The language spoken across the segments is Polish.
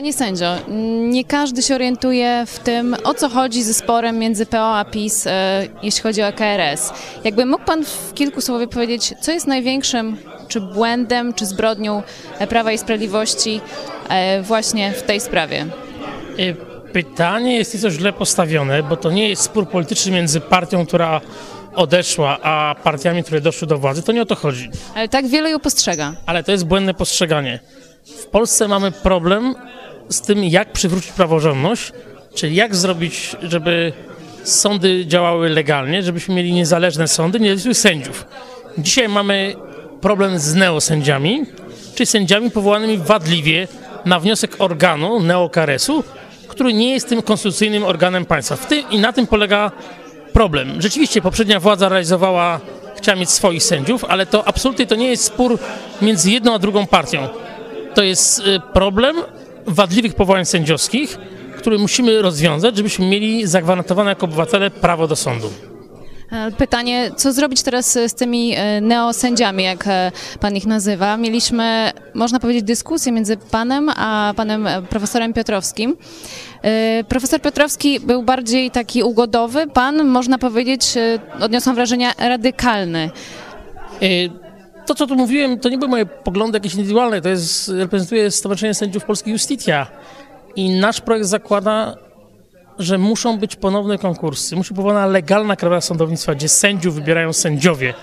Panie sędzio, nie każdy się orientuje w tym, o co chodzi ze sporem między PO a PiS, e, jeśli chodzi o KRS. Jakby mógł Pan w kilku słowie powiedzieć, co jest największym czy błędem, czy zbrodnią e, Prawa i Sprawiedliwości e, właśnie w tej sprawie? Pytanie jest nieco źle postawione, bo to nie jest spór polityczny między partią, która odeszła, a partiami, które doszły do władzy. To nie o to chodzi. Ale tak wiele ją postrzega. Ale to jest błędne postrzeganie. W Polsce mamy problem z tym, jak przywrócić praworządność, czyli jak zrobić, żeby sądy działały legalnie, żebyśmy mieli niezależne sądy, niezależnych sędziów. Dzisiaj mamy problem z neosędziami, czyli sędziami powołanymi wadliwie na wniosek organu, neokaresu, który nie jest tym konstytucyjnym organem państwa. W tym, I na tym polega problem. Rzeczywiście poprzednia władza realizowała, chciała mieć swoich sędziów, ale to absolutnie to nie jest spór między jedną a drugą partią. To jest y, problem wadliwych powołań sędziowskich, który musimy rozwiązać, żebyśmy mieli zagwarantowane jako obywatele prawo do sądu. E, Pytanie, co zrobić teraz z tymi e, neosędziami, jak e, pan ich nazywa? Mieliśmy, można powiedzieć, dyskusję między panem a panem profesorem Piotrowskim. Profesor Piotrowski był bardziej taki ugodowy, pan, można powiedzieć, odniosłam wrażenia, radykalny. Y, To, co tu mówiłem, to nie były moje poglądy jakieś indywidualne, to jest, reprezentuje Stowarzyszenie Sędziów Polskich Justitia. I nasz projekt zakłada, że muszą być ponowne konkursy, musi być powołana legalna krajowa sądownictwa, gdzie sędziów wybierają sędziowie,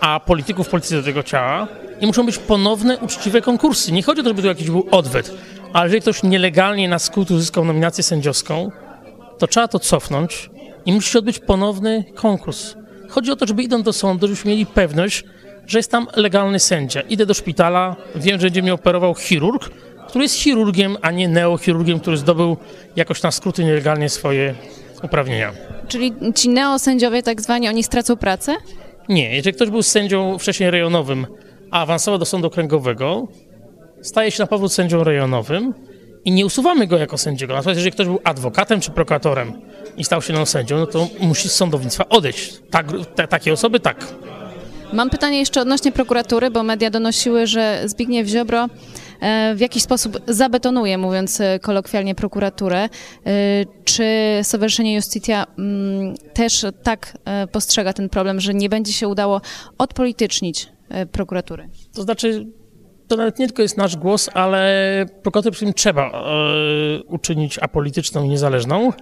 a polityków politycy do tego ciała. I muszą być ponowne, uczciwe konkursy. Nie chodzi o to, żeby tu jakiś był odwet, ale jeżeli ktoś nielegalnie na skrót uzyskał nominację sędziowską, to trzeba to cofnąć i musi się odbyć ponowny konkurs. Chodzi o to, żeby idąc do sądu, żebyśmy mieli pewność, że jest tam legalny sędzia. Idę do szpitala, wiem, że będzie mnie operował chirurg, który jest chirurgiem, a nie neochirurgiem, który zdobył jakoś na skróty nielegalnie swoje uprawnienia. Czyli ci neosędziowie tak zwani, oni stracą pracę? Nie, jeżeli ktoś był sędzią wcześniej rejonowym, a awansował do sądu okręgowego, staje się na powrót sędzią rejonowym i nie usuwamy go jako sędziego. Natomiast jeżeli ktoś był adwokatem czy prokuratorem i stał się sędzią, no to musi z sądownictwa odejść. Tak, te, takie osoby tak. Mam pytanie jeszcze odnośnie prokuratury, bo media donosiły, że Zbigniew Ziobro e, w jakiś sposób zabetonuje, mówiąc e, kolokwialnie, prokuraturę. E, Czy Stowarzyszenie Justitia mm, też tak postrzega ten problem, że nie będzie się udało odpolitycznić prokuratury? To znaczy, to nawet nie tylko jest nasz głos, ale prokuraturę trzeba uczynić apolityczną i niezależną.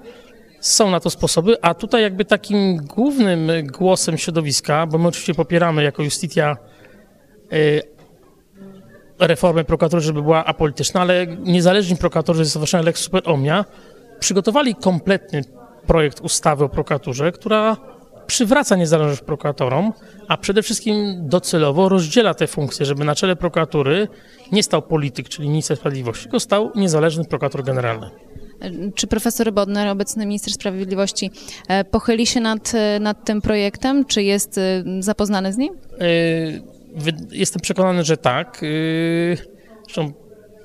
Są na to sposoby, a tutaj jakby takim głównym głosem środowiska, bo my oczywiście popieramy jako Justitia e, reformę prokuratury, żeby była apolityczna, ale niezależni prokuratorzy ze Stowarzyszenia Lex Super Omnia przygotowali kompletny projekt ustawy o prokuraturze, która przywraca niezależność prokuratorom, a przede wszystkim docelowo rozdziela te funkcje, żeby na czele prokuratury nie stał polityk, czyli minister sprawiedliwości, tylko stał niezależny prokurator generalny. Czy profesor Bodnar, obecny minister sprawiedliwości, e, pochyli się nad, e, nad tym projektem? Czy jest e, zapoznany z nim? Jestem przekonany, że tak. Zresztą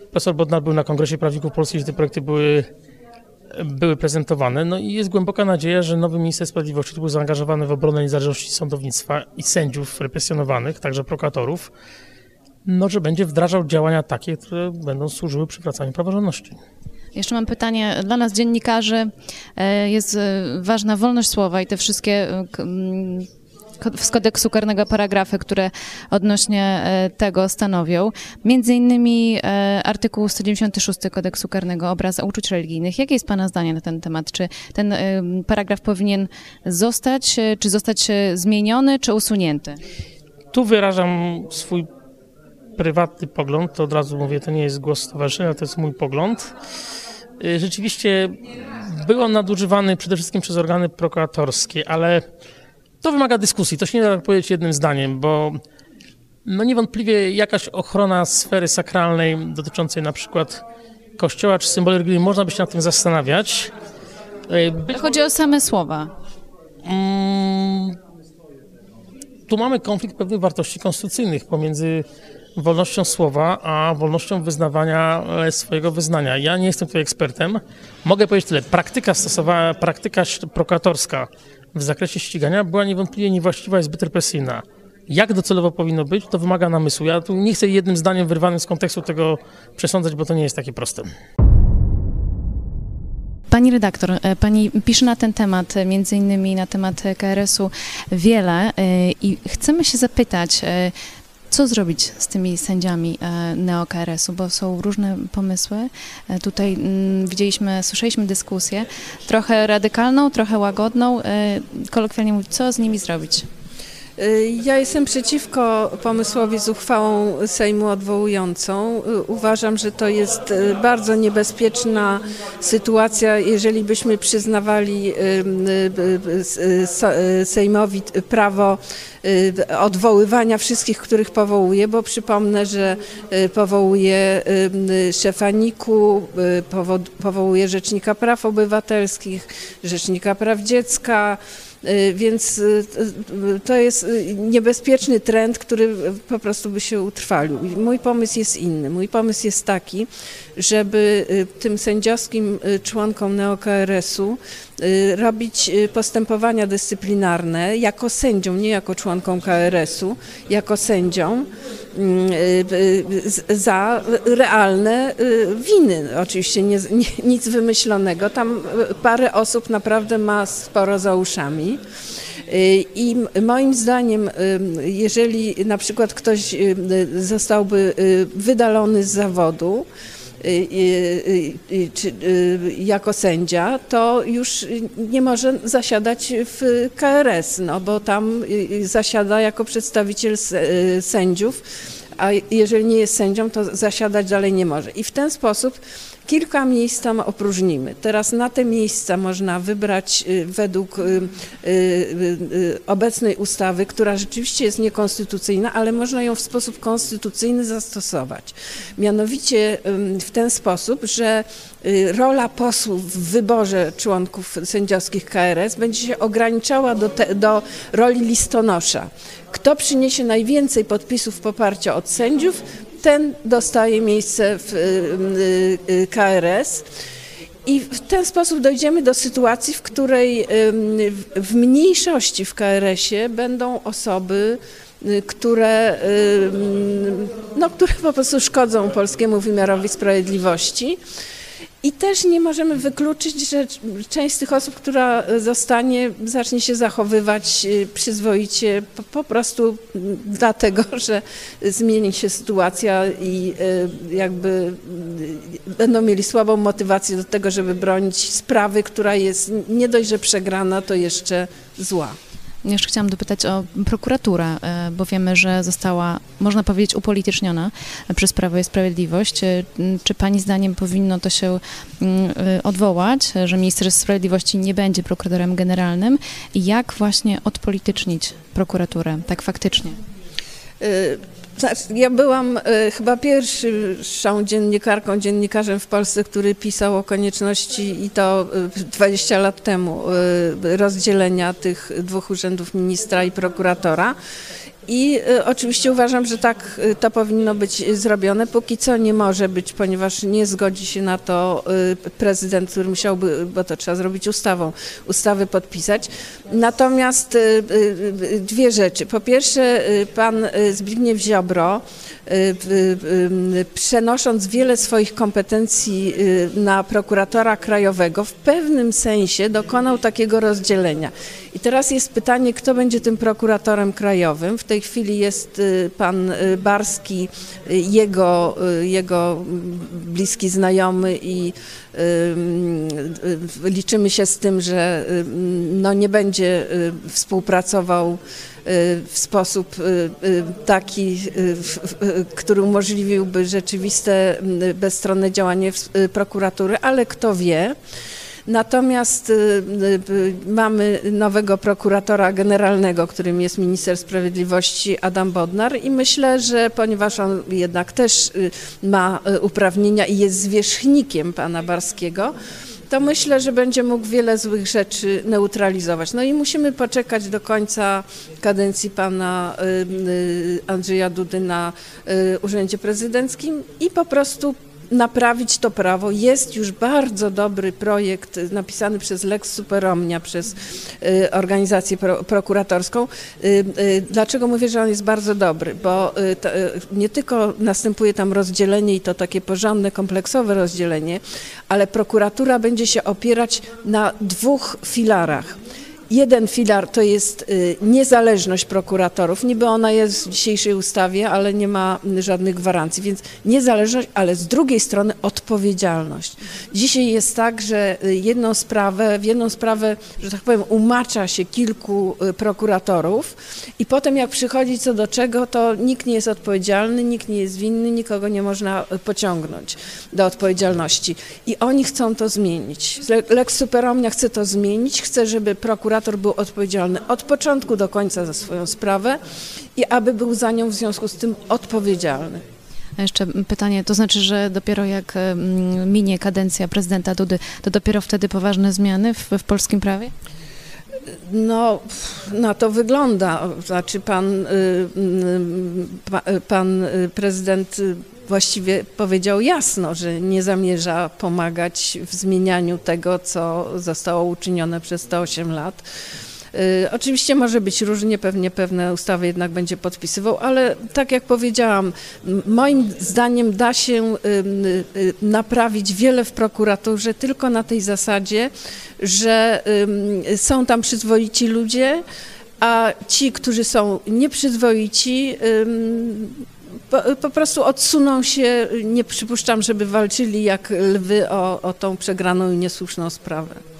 profesor Bodnar był na Kongresie Prawników Polskich, gdzie te projekty były, były prezentowane. No i jest głęboka nadzieja, że nowy minister sprawiedliwości, był zaangażowany w obronę niezależności sądownictwa i sędziów represjonowanych, także prokuratorów, no, że będzie wdrażał działania takie, które będą służyły przywracaniu praworządności. Jeszcze mam pytanie. Dla nas, dziennikarzy, e, jest e, ważna wolność słowa i te wszystkie e, z kodeksu karnego paragrafy, które odnośnie tego stanowią. Między innymi artykuł 196 kodeksu karnego obraza uczuć religijnych. Jakie jest Pana zdanie na ten temat? Czy ten paragraf powinien zostać, czy zostać zmieniony, czy usunięty? Tu wyrażam swój prywatny pogląd, to od razu mówię, to nie jest głos stowarzyszenia, to jest mój pogląd. Y, Rzeczywiście był on nadużywany przede wszystkim przez organy prokuratorskie, ale to wymaga dyskusji, to się nie da tak powiedzieć jednym zdaniem, bo no niewątpliwie jakaś ochrona sfery sakralnej dotyczącej na przykład kościoła czy symboli religijnych, można by się nad tym zastanawiać. Y, Być Chodzi o same słowa. Mm, tu mamy konflikt pewnych wartości konstytucyjnych pomiędzy wolnością słowa, a wolnością wyznawania e, swojego wyznania. Ja nie jestem tutaj ekspertem. Mogę powiedzieć tyle. Praktyka stosowana, praktyka prokuratorska w zakresie ścigania była niewątpliwie niewłaściwa i zbyt represyjna. Jak docelowo powinno być, to wymaga namysłu. Ja tu nie chcę jednym zdaniem wyrwanym z kontekstu tego przesądzać, bo to nie jest takie proste. Pani redaktor, e, pani pisze na ten temat, e, między innymi na temat KRS-u wiele i chcemy się zapytać, co zrobić z tymi sędziami e, neo-KRS-u, bo są różne pomysły. E, Tutaj mm, widzieliśmy, słyszeliśmy dyskusję, trochę radykalną, trochę łagodną. E, Kolokwialnie mówić, co z nimi zrobić? Y, Ja jestem przeciwko pomysłowi z uchwałą Sejmu odwołującą. Y, Uważam, że to jest y, bardzo niebezpieczna sytuacja, jeżeli byśmy przyznawali Sejmowi prawo odwoływania wszystkich, których powołuje, bo przypomnę, że powołuje szefa NIK-u, powo- powołuje Rzecznika Praw Obywatelskich, Rzecznika Praw Dziecka, Więc y, y, to jest y, niebezpieczny trend, który po prostu by się utrwalił. Mój pomysł jest inny. Mój pomysł jest taki, żeby y, tym sędziowskim y, członkom neo-KRS-u y, robić y, postępowania dyscyplinarne jako sędziom, nie jako członkom KRS-u, jako sędziom mm, y, y, za realne y, winy. Oczywiście nie, nie, nic wymyślonego. Tam y, parę osób naprawdę ma sporo za uszami. Y, I moim zdaniem, y, jeżeli na przykład ktoś y, y, zostałby y, wydalony z zawodu, y, y, y, y, jako sędzia, to już nie może zasiadać w KRS, no bo tam y, y, zasiada jako przedstawiciel y, sędziów, a jeżeli nie jest sędzią, to zasiadać dalej nie może. I w ten sposób kilka miejsc tam opróżnimy. Teraz na te miejsca można wybrać y, według y, y, obecnej ustawy, która rzeczywiście jest niekonstytucyjna, ale można ją w sposób konstytucyjny zastosować. Mianowicie w ten sposób, że rola posłów w wyborze członków sędziowskich KRS będzie się ograniczała do, te, do roli listonosza. Kto przyniesie najwięcej podpisów poparcia od sędziów, ten dostaje miejsce w y, y, y, KRS. I w ten sposób dojdziemy do sytuacji, w której w- mniejszości w KRS-ie będą osoby, które, no, które po prostu szkodzą polskiemu wymiarowi sprawiedliwości. I też nie możemy wykluczyć, że część z tych osób, która zostanie, zacznie się zachowywać y, przyzwoicie po, po prostu dlatego, że zmieni się sytuacja i y, jakby y, będą mieli słabą motywację do tego, żeby bronić sprawy, która jest nie dość, że przegrana, to jeszcze zła. Jeszcze chciałam dopytać o prokuraturę, e, bo wiemy, że została, można powiedzieć, upolityczniona przez Prawo i Sprawiedliwość. E, Czy Pani zdaniem powinno to się e, odwołać, że minister sprawiedliwości nie będzie prokuratorem generalnym? Jak właśnie odpolitycznić prokuraturę, tak faktycznie? Ja byłam y, chyba pierwszą dziennikarką, dziennikarzem w Polsce, który pisał o konieczności i to y, 20 lat temu y, rozdzielenia tych dwóch urzędów ministra i prokuratora. I y, oczywiście uważam, że tak y, to powinno być zrobione. Póki co nie może być, ponieważ nie zgodzi się na to y, prezydent, który musiałby, bo to trzeba zrobić ustawą, ustawy podpisać. Natomiast y, y, y, dwie rzeczy. Po pierwsze, pan Zbigniew Ziobro, przenosząc wiele swoich kompetencji na prokuratora krajowego, w pewnym sensie dokonał takiego rozdzielenia. I teraz jest pytanie, kto będzie tym prokuratorem krajowym. W tej chwili jest y, pan y, Barski, y, jego, jego bliski znajomy i liczymy się z tym, że no, nie będzie współpracował w sposób taki, który umożliwiłby rzeczywiste bezstronne działanie prokuratury, ale kto wie. Natomiast y, y, mamy nowego prokuratora generalnego, którym jest minister sprawiedliwości Adam Bodnar i myślę, że ponieważ on jednak też y, ma uprawnienia i jest zwierzchnikiem pana Barskiego, to myślę, że będzie mógł wiele złych rzeczy neutralizować. No i musimy poczekać do końca kadencji pana Andrzeja Dudy na urzędzie prezydenckim i po prostu naprawić to prawo. Jest już bardzo dobry projekt napisany przez Lex Superomnia, przez y, organizację pro, prokuratorską. Y, y, dlaczego mówię, że on jest bardzo dobry? Bo to, nie tylko następuje tam rozdzielenie i to takie porządne, kompleksowe rozdzielenie, ale prokuratura będzie się opierać na dwóch filarach. Jeden filar to jest y, niezależność prokuratorów. Niby ona jest w dzisiejszej ustawie, ale nie ma żadnych gwarancji, więc niezależność, ale z drugiej strony odpowiedzialność. Dzisiaj jest tak, że y, jedną sprawę, w jedną sprawę, że tak powiem, umacza się kilku y, prokuratorów i potem jak przychodzi co do czego, to nikt nie jest odpowiedzialny, nikt nie jest winny, nikogo nie można pociągnąć do odpowiedzialności. I oni chcą to zmienić. Le- Lex Superomnia chce to zmienić, chce, żeby prokurator był odpowiedzialny od początku do końca za swoją sprawę i aby był za nią w związku z tym odpowiedzialny. A jeszcze pytanie, to znaczy, że dopiero jak mm, minie kadencja prezydenta Dudy, to dopiero wtedy poważne zmiany w, w polskim prawie? No, na to wygląda. Znaczy pan, y, y, pa- y, pan y, prezydent y, właściwie powiedział jasno, że nie zamierza pomagać w zmienianiu tego, co zostało uczynione przez te 8 lat. Y, Oczywiście może być różnie, pewnie pewne ustawy jednak będzie podpisywał, ale tak jak powiedziałam, moim zdaniem da się y, naprawić wiele w prokuraturze tylko na tej zasadzie, że są tam przyzwoici ludzie, a ci, którzy są nieprzyzwoici, po, po prostu odsuną się. Nie przypuszczam, żeby walczyli jak lwy o, o tą przegraną i niesłuszną sprawę.